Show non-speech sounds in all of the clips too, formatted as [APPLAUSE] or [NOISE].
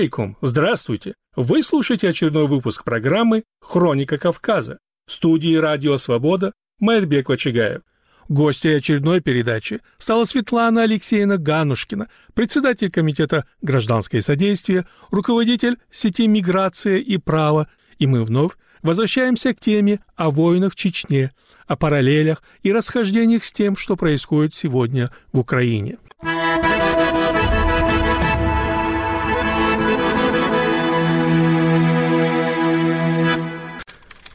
алейкум! Здравствуйте! Вы слушаете очередной выпуск программы «Хроника Кавказа» в студии «Радио Свобода» Майрбек Вачигаев. Гостьей очередной передачи стала Светлана Алексеевна Ганушкина, председатель Комитета гражданское содействие, руководитель сети «Миграция и право». И мы вновь возвращаемся к теме о войнах в Чечне, о параллелях и расхождениях с тем, что происходит сегодня в Украине.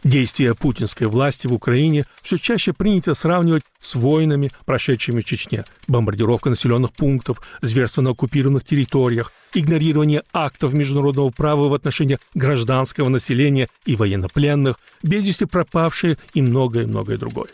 Действия путинской власти в Украине все чаще принято сравнивать с войнами, прошедшими в Чечне. Бомбардировка населенных пунктов, зверство на оккупированных территориях, игнорирование актов международного права в отношении гражданского населения и военнопленных, без пропавшие и многое-многое другое.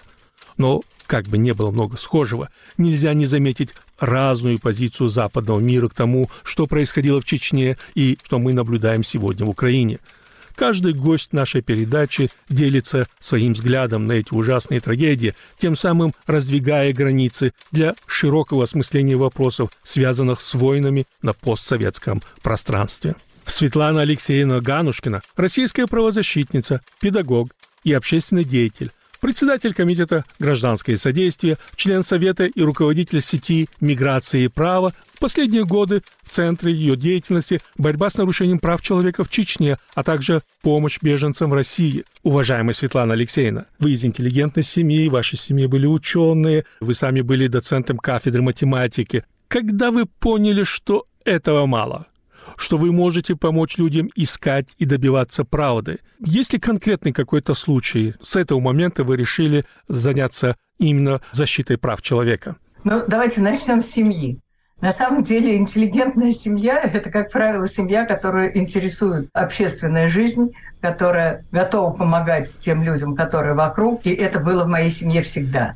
Но как бы не было много схожего, нельзя не заметить разную позицию западного мира к тому, что происходило в Чечне и что мы наблюдаем сегодня в Украине – Каждый гость нашей передачи делится своим взглядом на эти ужасные трагедии, тем самым раздвигая границы для широкого осмысления вопросов, связанных с войнами на постсоветском пространстве. Светлана Алексеевна Ганушкина – российская правозащитница, педагог и общественный деятель, председатель Комитета гражданское содействие, член Совета и руководитель сети миграции и права, в последние годы в центре ее деятельности борьба с нарушением прав человека в Чечне, а также помощь беженцам в России. Уважаемая Светлана Алексеевна, вы из интеллигентной семьи, ваши семьи были ученые, вы сами были доцентом кафедры математики. Когда вы поняли, что этого мало? Что вы можете помочь людям искать и добиваться правды. Есть ли конкретный какой-то случай? С этого момента вы решили заняться именно защитой прав человека? Ну, давайте начнем с семьи. На самом деле интеллигентная семья – это, как правило, семья, которую интересует общественная жизнь, которая готова помогать тем людям, которые вокруг. И это было в моей семье всегда.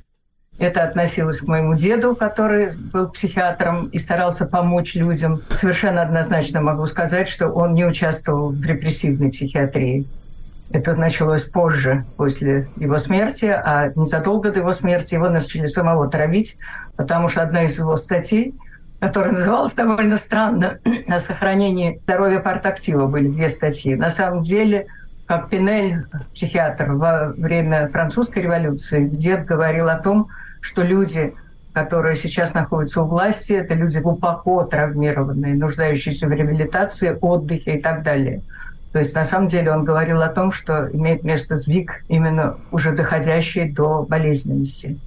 Это относилось к моему деду, который был психиатром и старался помочь людям. Совершенно однозначно могу сказать, что он не участвовал в репрессивной психиатрии. Это началось позже, после его смерти, а незадолго до его смерти его начали самого травить, потому что одна из его статей, которая называлась довольно странно, [CLEARS THROAT] о сохранении здоровья партактива, были две статьи. На самом деле, как Пинель, психиатр, во время французской революции, дед говорил о том, что люди, которые сейчас находятся у власти, это люди глубоко травмированные, нуждающиеся в реабилитации, отдыхе и так далее. То есть, на самом деле, он говорил о том, что имеет место сдвиг, именно уже доходящий до болезненности.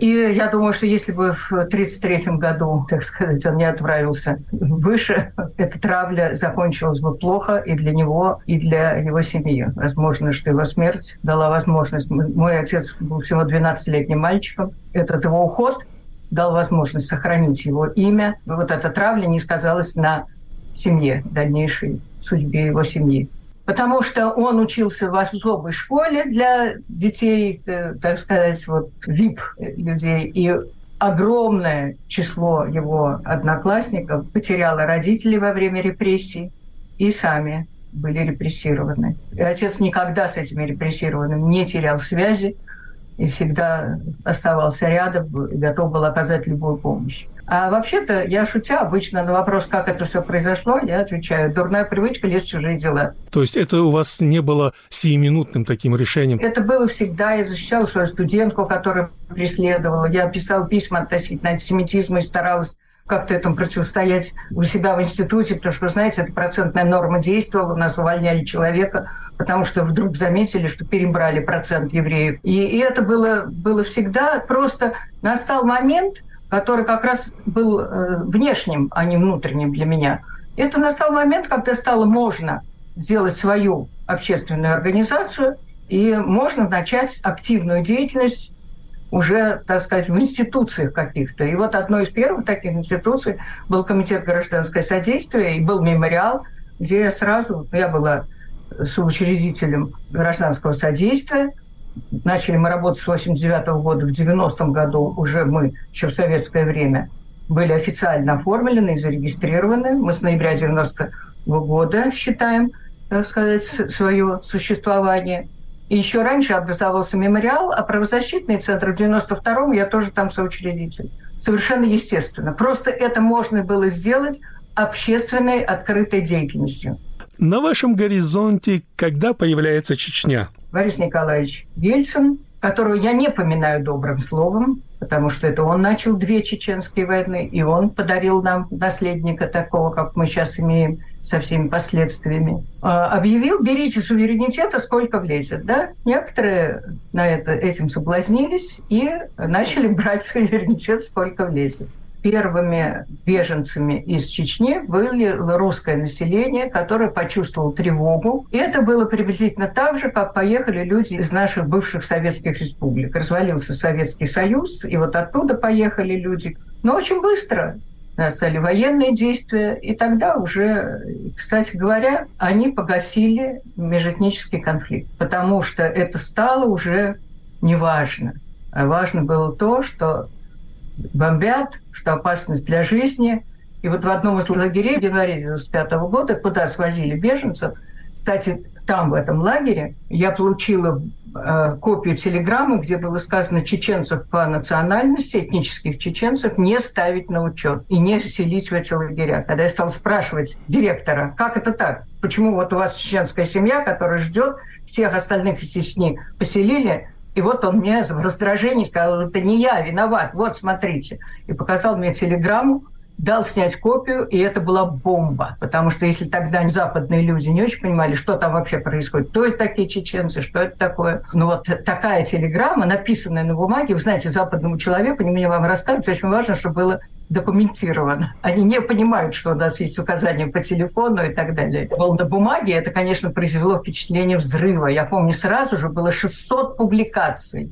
И я думаю, что если бы в 1933 году, так сказать, он не отправился выше, эта травля закончилась бы плохо и для него, и для его семьи. Возможно, что его смерть дала возможность. Мой отец был всего 12-летним мальчиком. Этот его уход дал возможность сохранить его имя. Вот эта травля не сказалась на семье, дальнейшей судьбе его семьи потому что он учился в особой школе для детей, э, так сказать, вот VIP людей, и огромное число его одноклассников потеряло родителей во время репрессий и сами были репрессированы. И отец никогда с этими репрессированными не терял связи, и всегда оставался рядом готов был оказать любую помощь. А вообще-то, я шутя, обычно на вопрос, как это все произошло, я отвечаю, дурная привычка лезть в чужие дела. То есть это у вас не было сиюминутным таким решением? Это было всегда. Я защищала свою студентку, которая преследовала. Я писала письма относительно антисемитизма и старалась как-то этому противостоять у себя в институте, потому что, знаете, эта процентная норма действовала, у нас увольняли человека, потому что вдруг заметили, что перебрали процент евреев. И, и это было, было всегда. Просто настал момент, который как раз был э, внешним, а не внутренним для меня. Это настал момент, когда стало можно сделать свою общественную организацию, и можно начать активную деятельность уже, так сказать, в институциях каких-то. И вот одной из первых таких институций был Комитет гражданское содействие и был мемориал, где я сразу, я была соучредителем гражданского содействия. Начали мы работать с 89 -го года. В 90-м году уже мы, еще в советское время, были официально оформлены и зарегистрированы. Мы с ноября 90 -го года считаем, так сказать, свое существование. И еще раньше образовался мемориал, а правозащитный центр в 92-м я тоже там соучредитель. Совершенно естественно. Просто это можно было сделать общественной открытой деятельностью. На вашем горизонте когда появляется Чечня? Борис Николаевич Ельцин, которого я не поминаю добрым словом, потому что это он начал две чеченские войны, и он подарил нам наследника такого, как мы сейчас имеем, со всеми последствиями. А, объявил, берите суверенитета, сколько влезет. Да? Некоторые на это, этим соблазнились и начали [LAUGHS] брать суверенитет, сколько влезет первыми беженцами из Чечни было русское население, которое почувствовало тревогу. И это было приблизительно так же, как поехали люди из наших бывших советских республик. Развалился Советский Союз, и вот оттуда поехали люди. Но очень быстро стали военные действия, и тогда уже, кстати говоря, они погасили межэтнический конфликт, потому что это стало уже неважно. Важно было то, что бомбят, что опасность для жизни. И вот в одном из лагерей в январе 1995 года, куда свозили беженцев, кстати, там, в этом лагере, я получила э, копию телеграммы, где было сказано чеченцев по национальности, этнических чеченцев, не ставить на учет и не селить в эти лагеря. Когда я стала спрашивать директора, как это так? Почему вот у вас чеченская семья, которая ждет, всех остальных из Чечни поселили, и вот он мне в раздражении сказал, это не я виноват, вот смотрите. И показал мне телеграмму, дал снять копию, и это была бомба. Потому что если тогда западные люди не очень понимали, что там вообще происходит, кто это такие чеченцы, что это такое. Ну вот такая телеграмма, написанная на бумаге, вы знаете, западному человеку, не мне вам рассказывать, очень важно, чтобы было документировано. Они не понимают, что у нас есть указания по телефону и так далее. Был на бумаге, это, конечно, произвело впечатление взрыва. Я помню, сразу же было 600 публикаций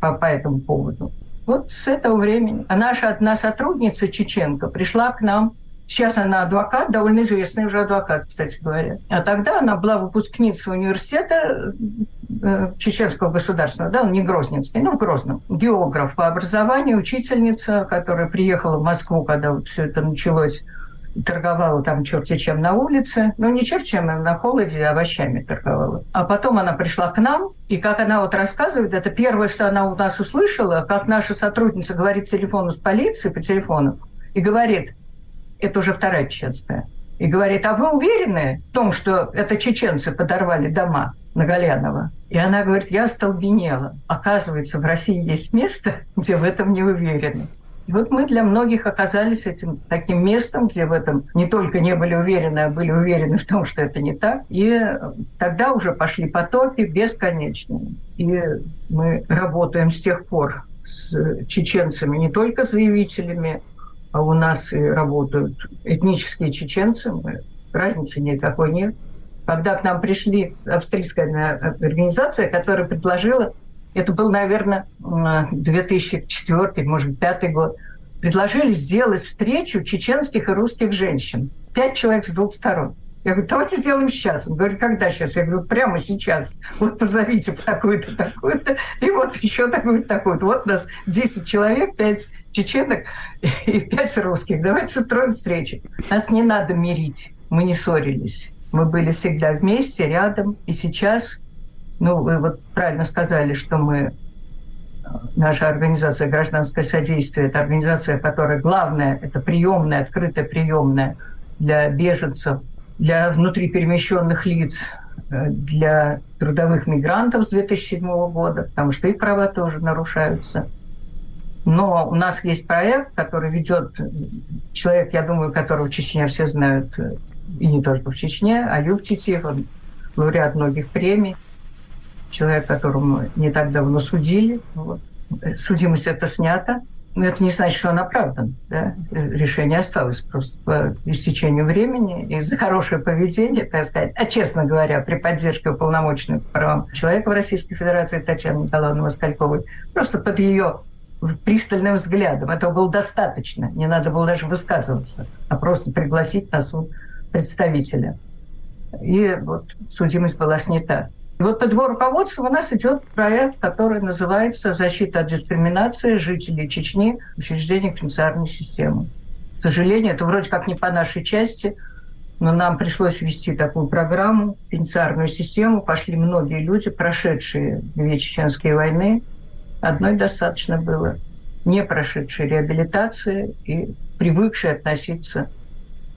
по, по этому поводу. Вот с этого времени. А наша одна сотрудница Чеченко пришла к нам Сейчас она адвокат, довольно известный уже адвокат, кстати говоря. А тогда она была выпускницей университета э, Чеченского государственного, да, не Грозненский, ну, в Грозном. Географ по образованию, учительница, которая приехала в Москву, когда вот все это началось, торговала там черти чем на улице. Ну, не черти чем, а на холоде овощами торговала. А потом она пришла к нам, и как она вот рассказывает, это первое, что она у нас услышала, как наша сотрудница говорит телефону с полицией по телефону, и говорит, это уже вторая чеченская, и говорит, а вы уверены в том, что это чеченцы подорвали дома на Галянова? И она говорит, я остолбенела. Оказывается, в России есть место, [LAUGHS] где в этом не уверены. И вот мы для многих оказались этим таким местом, где в этом не только не были уверены, а были уверены в том, что это не так. И тогда уже пошли потоки бесконечные. И мы работаем с тех пор с чеченцами, не только заявителями а у нас работают этнические чеченцы, разницы никакой нет. Когда к нам пришли австрийская организация, которая предложила, это был, наверное, 2004, может, 2005 год, предложили сделать встречу чеченских и русских женщин. Пять человек с двух сторон. Я говорю, давайте сделаем сейчас. Он говорит, когда сейчас? Я говорю, прямо сейчас. Вот позовите такую-то, такую-то, и вот еще такую-то, такую-то. Вот у нас 10 человек, 5 чеченок и 5 русских. Давайте устроим встречу. Нас не надо мирить. Мы не ссорились. Мы были всегда вместе, рядом. И сейчас, ну, вы вот правильно сказали, что мы наша организация «Гражданское содействие» – это организация, которая главная – это приемная, открытая приемная для беженцев – для внутриперемещенных лиц, э, для трудовых мигрантов с 2007 года, потому что их права тоже нарушаются. Но у нас есть проект, который ведет человек, я думаю, которого в Чечне все знают, э, и не только в Чечне, Аюб Титиев, он лауреат многих премий, человек, которому не так давно судили. Вот. Судимость это снята. Но это не значит, что он оправдан. Да? Решение осталось просто по истечению времени. И за хорошее поведение, так сказать, а честно говоря, при поддержке уполномоченной по правам человека в Российской Федерации Татьяны Николаевны Москальковой, просто под ее пристальным взглядом. Этого было достаточно. Не надо было даже высказываться, а просто пригласить на суд представителя. И вот судимость была снята. И вот под его руководством у нас идет проект, который называется «Защита от дискриминации жителей Чечни в учреждениях пенитенциарной системы». К сожалению, это вроде как не по нашей части, но нам пришлось ввести такую программу, пенитенциарную систему. Пошли многие люди, прошедшие две чеченские войны. Одной достаточно было, не прошедшие реабилитации и привыкшие относиться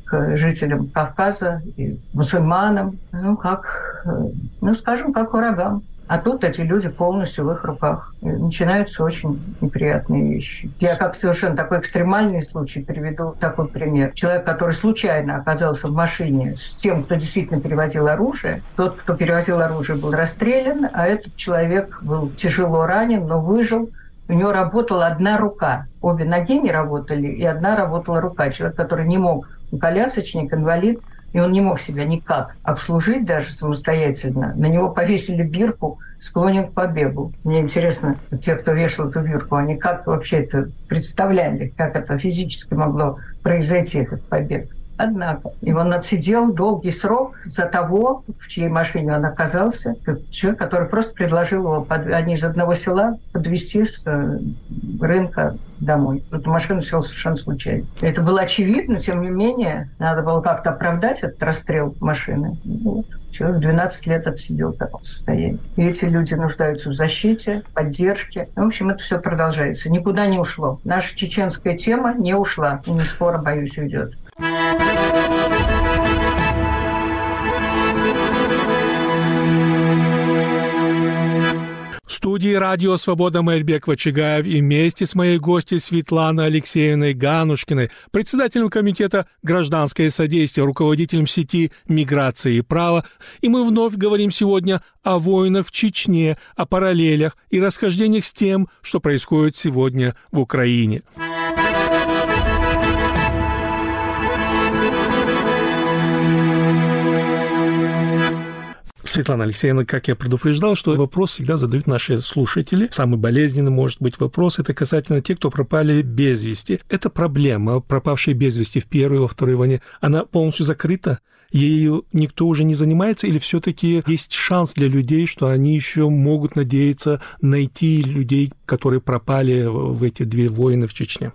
к жителям Кавказа и мусульманам, ну, как, ну, скажем, как ураган. А тут эти люди полностью в их руках. И начинаются очень неприятные вещи. Я как совершенно такой экстремальный случай приведу такой пример. Человек, который случайно оказался в машине с тем, кто действительно перевозил оружие, тот, кто перевозил оружие, был расстрелян, а этот человек был тяжело ранен, но выжил. У него работала одна рука. Обе ноги не работали, и одна работала рука. Человек, который не мог, колясочник, инвалид, и он не мог себя никак обслужить даже самостоятельно. На него повесили бирку «Склонен к побегу». Мне интересно, те, кто вешал эту бирку, они как вообще это представляли, как это физически могло произойти, этот побег. Однако его отсидел долгий срок за того, в чьей машине он оказался. Человек, который просто предложил его, под... они из одного села, подвести с э, рынка домой. Эту машину сел совершенно случайно. Это было очевидно, тем не менее, надо было как-то оправдать этот расстрел машины. Вот. Человек 12 лет отсидел в таком состоянии. И эти люди нуждаются в защите, поддержке. В общем, это все продолжается. Никуда не ушло. Наша чеченская тема не ушла. И не скоро, боюсь, уйдет. Студии радио «Свобода» Мэрбек Вачигаев и вместе с моей гостьей Светланой Алексеевной Ганушкиной, председателем комитета «Гражданское содействие», руководителем сети «Миграция и право». И мы вновь говорим сегодня о войнах в Чечне, о параллелях и расхождениях с тем, что происходит сегодня в Украине. Светлана Алексеевна, как я предупреждал, что вопрос всегда задают наши слушатели. Самый болезненный может быть вопрос, это касательно тех, кто пропали без вести. Это проблема, пропавшие без вести в первой во второй войне, она полностью закрыта? Ею никто уже не занимается или все-таки есть шанс для людей, что они еще могут надеяться найти людей, которые пропали в эти две войны в Чечне?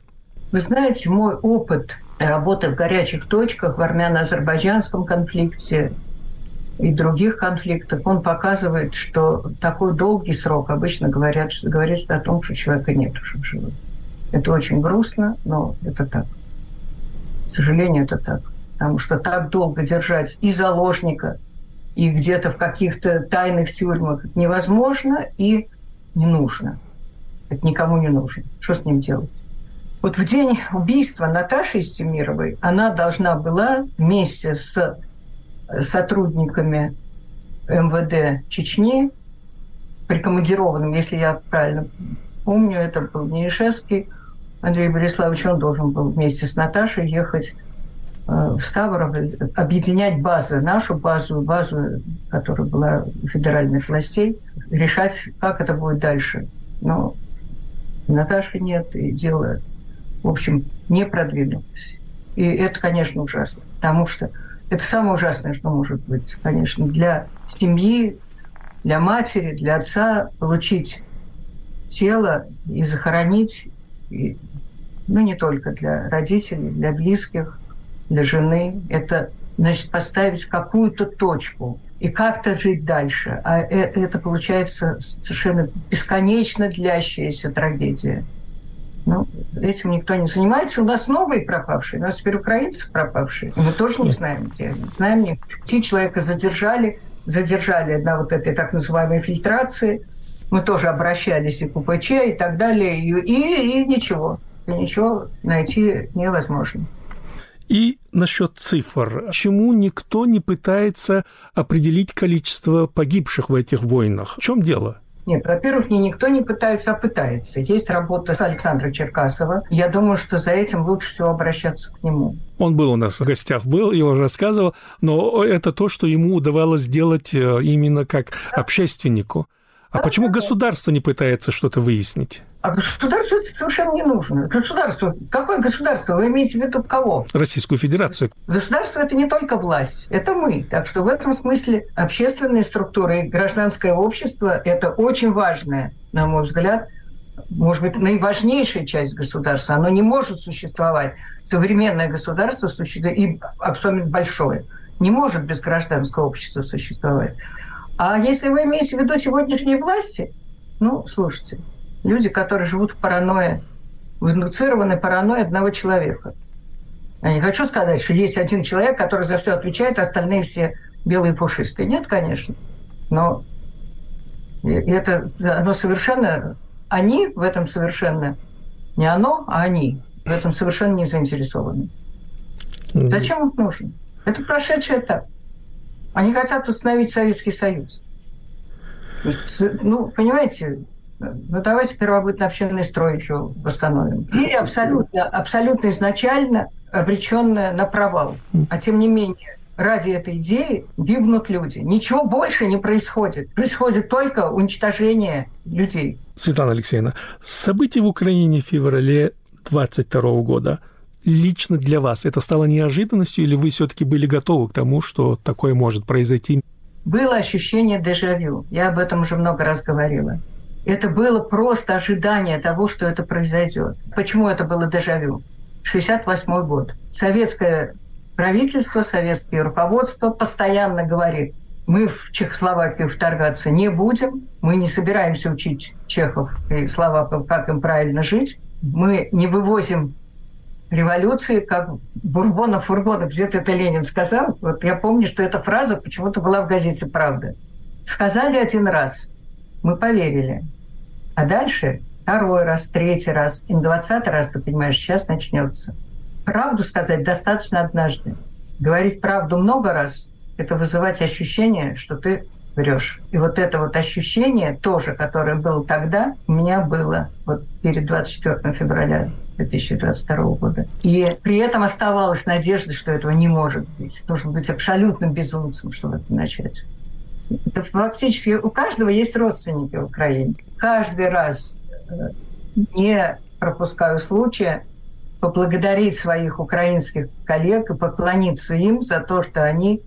Вы знаете, мой опыт работы в горячих точках в армяно-азербайджанском конфликте и других конфликтах, он показывает, что такой долгий срок обычно говорят, что, говорит о том, что человека нет уже в живых. Это очень грустно, но это так. К сожалению, это так. Потому что так долго держать и заложника, и где-то в каких-то тайных тюрьмах невозможно и не нужно. Это никому не нужно. Что с ним делать? Вот в день убийства Наташи Истемировой она должна была вместе с сотрудниками МВД Чечни, прикомандированным, если я правильно помню, это был Неришевский Андрей Бориславович, он должен был вместе с Наташей ехать э, в Ставрополь, объединять базы, нашу базу, базу, которая была федеральных властей, решать, как это будет дальше. Но Наташи нет, и дело, в общем, не продвинулось. И это, конечно, ужасно, потому что это самое ужасное, что может быть, конечно, для семьи, для матери, для отца получить тело и захоронить, и, ну, не только для родителей, для близких, для жены. Это, значит, поставить какую-то точку и как-то жить дальше. А э, это, получается совершенно бесконечно длящаяся трагедия. Ну, этим никто не занимается. У нас новые пропавшие, у нас теперь украинцы пропавшие. Мы тоже не знаем, где они. Знаем, не. Те человека задержали, задержали на вот этой так называемой фильтрации. Мы тоже обращались и к УПЧ и так далее. И, и, и ничего. И ничего найти невозможно. И насчет цифр. Почему никто не пытается определить количество погибших в этих войнах? В чем дело? Нет, во-первых, не никто не пытается, а пытается. Есть работа с Александром Черкасова. Я думаю, что за этим лучше всего обращаться к нему. Он был у нас в гостях, был, и он рассказывал, но это то, что ему удавалось сделать э, именно как общественнику. А почему государство не пытается что-то выяснить? А государству это совершенно не нужно. Государство, какое государство? Вы имеете в виду кого? Российскую Федерацию. Государство – это не только власть, это мы. Так что в этом смысле общественные структуры и гражданское общество – это очень важная, на мой взгляд, может быть, наиважнейшая часть государства. Оно не может существовать. Современное государство существует, и абсолютно большое, не может без гражданского общества существовать. А если вы имеете в виду сегодняшние власти, ну, слушайте, люди, которые живут в паранойе, в индуцированной паранойе одного человека. Я не хочу сказать, что есть один человек, который за все отвечает, а остальные все белые пушистые. Нет, конечно. Но это оно совершенно... Они в этом совершенно... Не оно, а они в этом совершенно не заинтересованы. Зачем их нужно? Это прошедший этап. Они хотят установить Советский Союз. Ну, понимаете, ну давайте первобытно-общинный строй еще восстановим. Или абсолютно, абсолютно изначально обреченная на провал. А тем не менее, ради этой идеи гибнут люди. Ничего больше не происходит. Происходит только уничтожение людей. Светлана Алексеевна, события в Украине в феврале 22 года лично для вас это стало неожиданностью или вы все-таки были готовы к тому, что такое может произойти? Было ощущение дежавю. Я об этом уже много раз говорила. Это было просто ожидание того, что это произойдет. Почему это было дежавю? 68 год. Советское правительство, советское руководство постоянно говорит, мы в Чехословакию вторгаться не будем, мы не собираемся учить чехов и словаков, как им правильно жить, мы не вывозим революции, как Бурбона фургона, где-то это Ленин сказал. Вот я помню, что эта фраза почему-то была в газете «Правда». Сказали один раз, мы поверили. А дальше второй раз, третий раз, и двадцатый раз, ты понимаешь, сейчас начнется. Правду сказать достаточно однажды. Говорить правду много раз – это вызывать ощущение, что ты врешь. И вот это вот ощущение тоже, которое было тогда, у меня было вот перед 24 февраля 2022 года. И при этом оставалась надежда, что этого не может быть. Нужно быть абсолютным безумцем, чтобы это начать. Это фактически у каждого есть родственники в Украине. Каждый раз не пропускаю случая поблагодарить своих украинских коллег и поклониться им за то, что они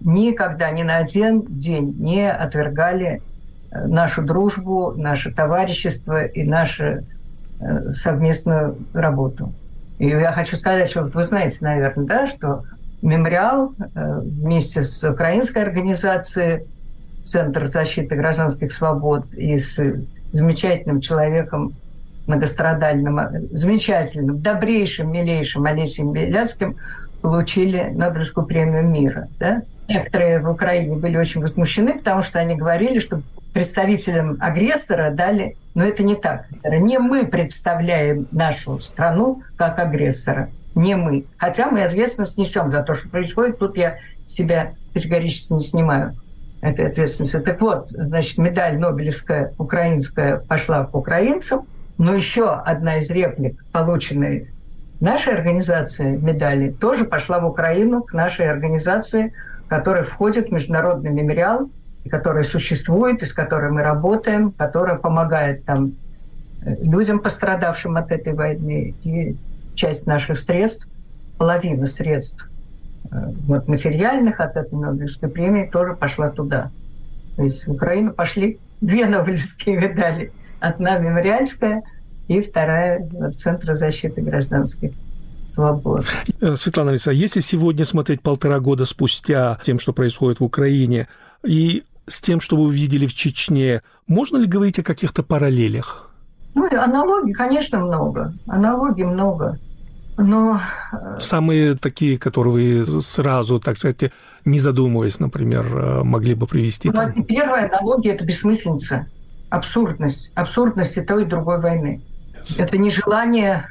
никогда ни на один день не отвергали э, нашу дружбу, наше товарищество и нашу э, совместную работу. И я хочу сказать, что вы знаете, наверное, да, что мемориал э, вместе с украинской организацией Центр защиты гражданских свобод и с замечательным человеком, многострадальным, замечательным, добрейшим, милейшим Олесием Беляцким получили Нобелевскую премию мира. Да? Некоторые в Украине были очень возмущены, потому что они говорили, что представителям агрессора дали, но это не так. Не мы представляем нашу страну как агрессора, не мы. Хотя мы ответственность несем за то, что происходит. Тут я себя категорически не снимаю этой ответственности. Так вот, значит, медаль Нобелевская украинская пошла к украинцам, но еще одна из реплик, полученной нашей организации медали, тоже пошла в Украину к нашей организации, которая входит в Международный мемориал, которая существует, и с которой мы работаем, которая помогает там э, людям, пострадавшим от этой войны. И часть наших средств, половина средств вот, материальных от этой Нобелевской премии тоже пошла туда. То есть в Украину пошли две Нобелевские медали. Одна мемориальская и вторая Центра защиты гражданских свобод. Э, Светлана Александровна, если сегодня смотреть полтора года спустя тем, что происходит в Украине, и с тем, что вы видели в Чечне, можно ли говорить о каких-то параллелях? Ну, аналогий, конечно, много. Аналогий много. Но... Самые такие, которые вы сразу, так сказать, не задумываясь, например, э, могли бы привести? Ну, первая аналогия – это бессмыслица, абсурдность, абсурдность и той, и другой войны. Yes. Это нежелание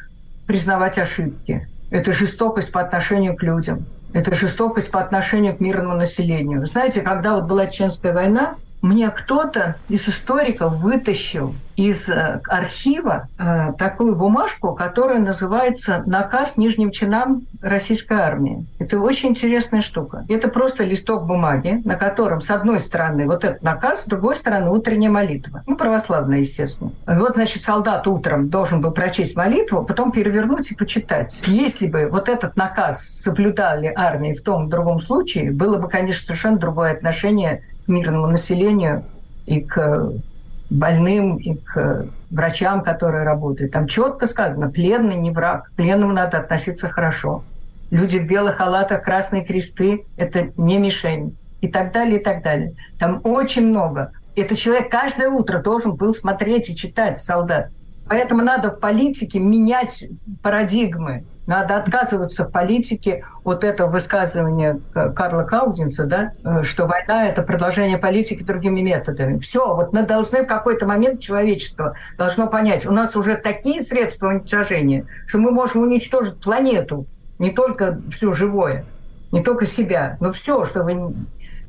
признавать ошибки, это жестокость по отношению к людям, это жестокость по отношению к мирному населению. Вы знаете, когда вот была Чеченская война, мне кто-то из историков вытащил из э, архива э, такую бумажку, которая называется «Наказ нижним чинам российской армии». Это очень интересная штука. Это просто листок бумаги, на котором с одной стороны вот этот наказ, с другой стороны утренняя молитва. Ну, православная, естественно. Вот, значит, солдат утром должен был прочесть молитву, потом перевернуть и почитать. Если бы вот этот наказ соблюдали армии в том и другом случае, было бы, конечно, совершенно другое отношение мирному населению и к больным, и к врачам, которые работают. Там четко сказано, пленный не враг, к пленному надо относиться хорошо. Люди в белых халатах, красные кресты – это не мишень. И так далее, и так далее. Там очень много. Этот человек каждое утро должен был смотреть и читать, солдат. Поэтому надо в политике менять парадигмы. Надо отказываться в политике от этого высказывания Карла Каузинца, да, э, что война – это продолжение политики другими методами. Все, вот мы должны в какой-то момент человечество должно понять, у нас уже такие средства уничтожения, что мы можем уничтожить планету, не только все живое, не только себя, но все, чтобы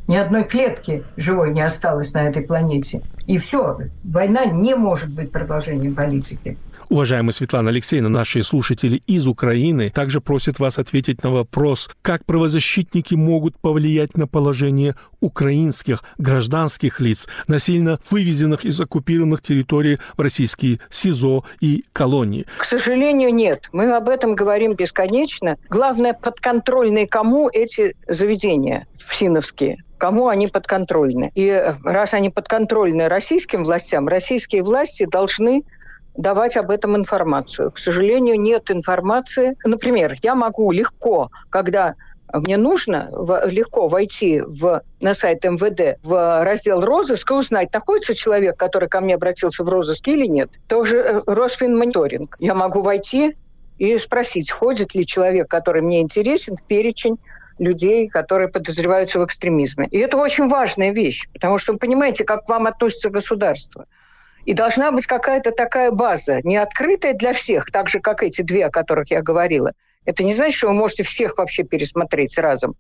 ни одной клетки живой не осталось на этой планете. И все, война не может быть продолжением политики. Уважаемая Светлана Алексеевна, наши слушатели из Украины также просят вас ответить на вопрос, как правозащитники могут повлиять на положение украинских гражданских лиц, насильно вывезенных из оккупированных территорий в российские СИЗО и колонии. К сожалению, нет. Мы об этом говорим бесконечно. Главное, подконтрольные кому эти заведения ФСИНовские кому они подконтрольны. И раз они подконтрольны российским властям, российские власти должны давать об этом информацию. К сожалению, нет информации. Например, я могу легко, когда мне нужно легко войти в, на сайт МВД в раздел розыск и узнать, находится человек, который ко мне обратился в розыск или нет. Тоже э, Росфинмониторинг. Я могу войти и спросить, входит ли человек, который мне интересен, в перечень людей, которые подозреваются в экстремизме. И это очень важная вещь, потому что вы понимаете, как к вам относится государство – и должна быть какая-то такая база, не открытая для всех, так же, как эти две, о которых я говорила. Это не значит, что вы можете всех вообще пересмотреть разом.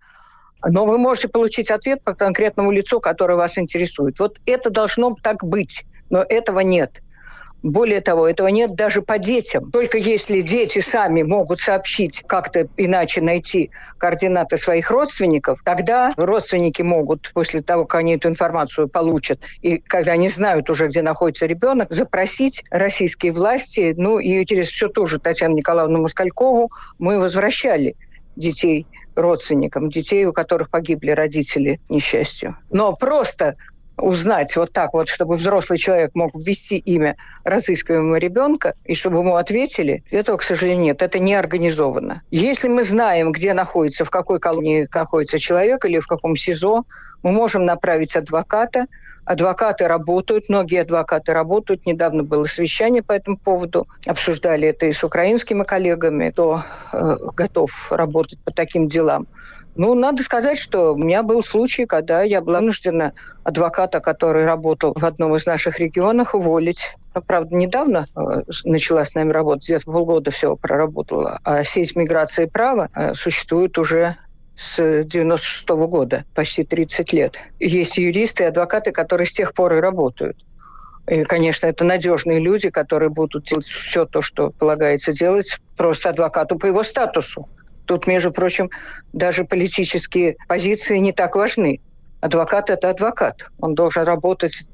Но вы можете получить ответ по конкретному лицу, которое вас интересует. Вот это должно так быть, но этого нет. Более того, этого нет даже по детям. Только если дети сами могут сообщить, как-то иначе найти координаты своих родственников, тогда родственники могут, после того, как они эту информацию получат, и когда они знают уже, где находится ребенок, запросить российские власти, ну и через всю ту же Татьяну Николаевну Москалькову мы возвращали детей родственникам, детей, у которых погибли родители несчастью. Но просто узнать вот так вот, чтобы взрослый человек мог ввести имя разыскиваемого ребенка, и чтобы ему ответили, этого, к сожалению, нет. Это не организовано. Если мы знаем, где находится, в какой колонии находится человек или в каком СИЗО, мы можем направить адвоката, Адвокаты работают, многие адвокаты работают. Недавно было совещание по этому поводу. Обсуждали это и с украинскими коллегами, кто э, готов работать по таким делам. Ну, надо сказать, что у меня был случай, когда я была вынуждена адвоката, который работал в одном из наших регионов, уволить. Ну, правда, недавно э, начала с нами работать, где-то полгода всего проработала. А сеть миграции права э, существует уже с 96 -го года, почти 30 лет. Есть юристы и адвокаты, которые с тех пор и работают. И, конечно, это надежные люди, которые будут делать все то, что полагается делать просто адвокату по его статусу. Тут, между прочим, даже политические позиции не так важны. Адвокат – это адвокат. Он должен работать,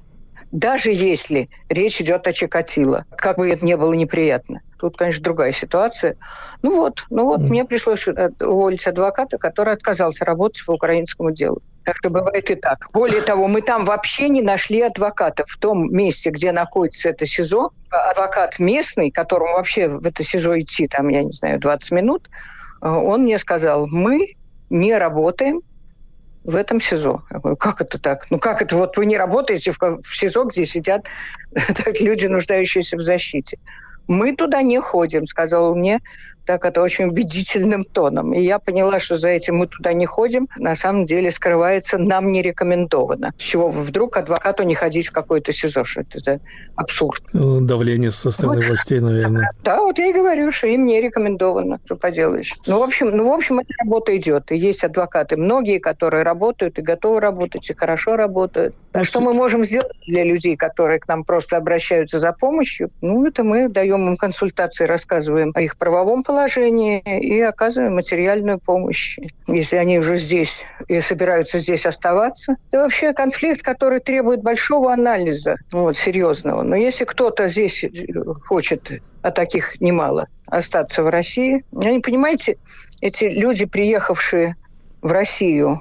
даже если речь идет о Чикатило, как бы это ни было неприятно. Тут, конечно, другая ситуация. Ну вот, ну вот, mm. мне пришлось э, уволить адвоката, который отказался работать по украинскому делу. Так что бывает и так. Более того, мы там вообще не нашли адвоката в том месте, где находится это СИЗО. Адвокат местный, которому вообще в это СИЗО идти, там, я не знаю, 20 минут – он мне сказал, мы не работаем в этом СИЗО. Я говорю, как это так? Ну как это? Вот вы не работаете в, в СИЗО, где сидят так, [LAUGHS] люди, нуждающиеся в защите. Мы туда не ходим, сказал мне так это очень убедительным тоном. И я поняла, что за этим мы туда не ходим. На самом деле скрывается нам не рекомендовано. С чего вдруг адвокату не ходить в какой-то СИЗО? Что это за абсурд? Ну, давление со стороны вот. властей, наверное. [LAUGHS] Да, вот я и говорю, что им не рекомендовано. Что поделаешь? Ну, в общем, ну, в общем, эта работа идет. И есть адвокаты многие, которые работают и готовы работать, и хорошо работают. А что мы можем сделать для людей, которые к нам просто обращаются за помощью? Ну, это мы даем им консультации, рассказываем о их правовом положении, положении и оказываем материальную помощь. Если они уже здесь и собираются здесь оставаться. Это вообще конфликт, который требует большого анализа, вот, серьезного. Но если кто-то здесь хочет, а таких немало, остаться в России, они, понимаете, эти люди, приехавшие в Россию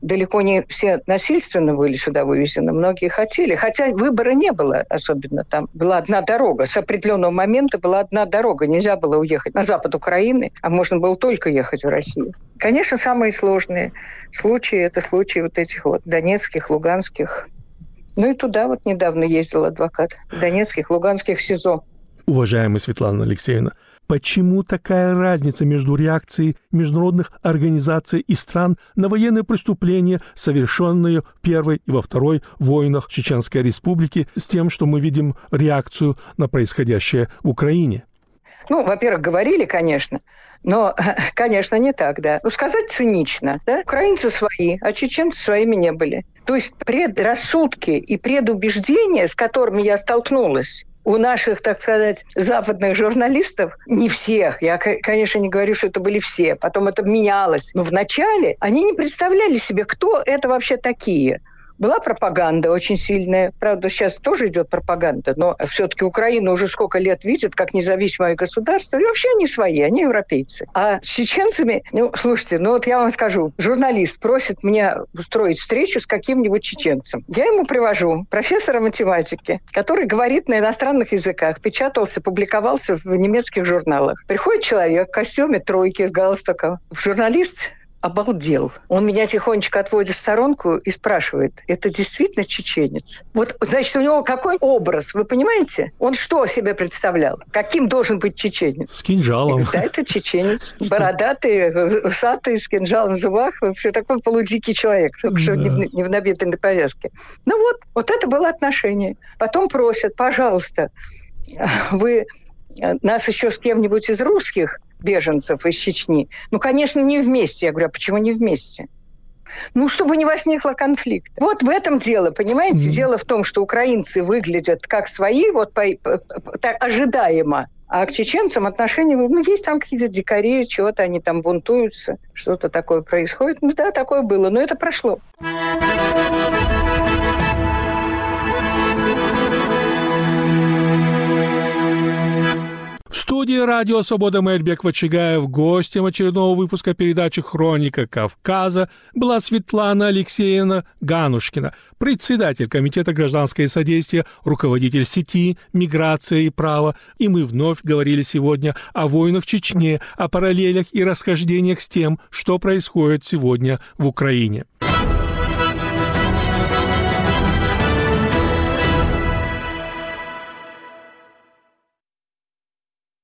далеко не все насильственно были сюда вывезены, многие хотели. Хотя выбора не было особенно. Там была одна дорога. С определенного момента была одна дорога. Нельзя было уехать на запад Украины, а можно было только ехать в Россию. Конечно, самые сложные случаи – это случаи вот этих вот донецких, луганских. Ну и туда вот недавно ездил адвокат. Донецких, луганских СИЗО. Уважаемая Светлана Алексеевна, Почему такая разница между реакцией международных организаций и стран на военные преступления, совершенные в Первой и во Второй войнах Чеченской Республики, с тем, что мы видим реакцию на происходящее в Украине? Ну, во-первых, говорили, конечно, но, [LAUGHS] конечно, не так, да. Ну, сказать цинично, да? Украинцы свои, а чеченцы своими не были. То есть предрассудки и предубеждения, с которыми я столкнулась, у наших, так сказать, западных журналистов, не всех, я, конечно, не говорю, что это были все, потом это менялось, но вначале они не представляли себе, кто это вообще такие – была пропаганда очень сильная. Правда, сейчас тоже идет пропаганда, но все-таки Украина уже сколько лет видит как независимое государство. И вообще они свои, они европейцы. А с чеченцами, ну, слушайте, ну вот я вам скажу, журналист просит меня устроить встречу с каким-нибудь чеченцем. Я ему привожу профессора математики, который говорит на иностранных языках, печатался, публиковался в немецких журналах. Приходит человек в костюме тройки с галстуком. Журналист обалдел. Он меня тихонечко отводит в сторонку и спрашивает, это действительно чеченец? Вот, значит, у него какой образ, вы понимаете? Он что себе представлял? Каким должен быть чеченец? С кинжалом. Да, это чеченец. Бородатый, усатый, с кинжалом в зубах. Вообще такой полудикий человек, только что не, в, не в набитой повязке. Ну вот, вот это было отношение. Потом просят, пожалуйста, вы нас еще с кем-нибудь из русских беженцев из Чечни. Ну, конечно, не вместе. Я говорю, а почему не вместе? Ну, чтобы не возникло конфликт. Вот в этом дело, понимаете? Mm. Дело в том, что украинцы выглядят как свои, вот по, по, по, так, ожидаемо. А к чеченцам отношения, ну, есть там какие-то дикари, чего-то они там бунтуются, что-то такое происходит. Ну да, такое было, но это прошло. Студии радио «Свобода» Мэрбек Вачигаев гостем очередного выпуска передачи «Хроника Кавказа» была Светлана Алексеевна Ганушкина, председатель Комитета гражданское содействие, руководитель сети «Миграция и право». И мы вновь говорили сегодня о войнах в Чечне, о параллелях и расхождениях с тем, что происходит сегодня в Украине.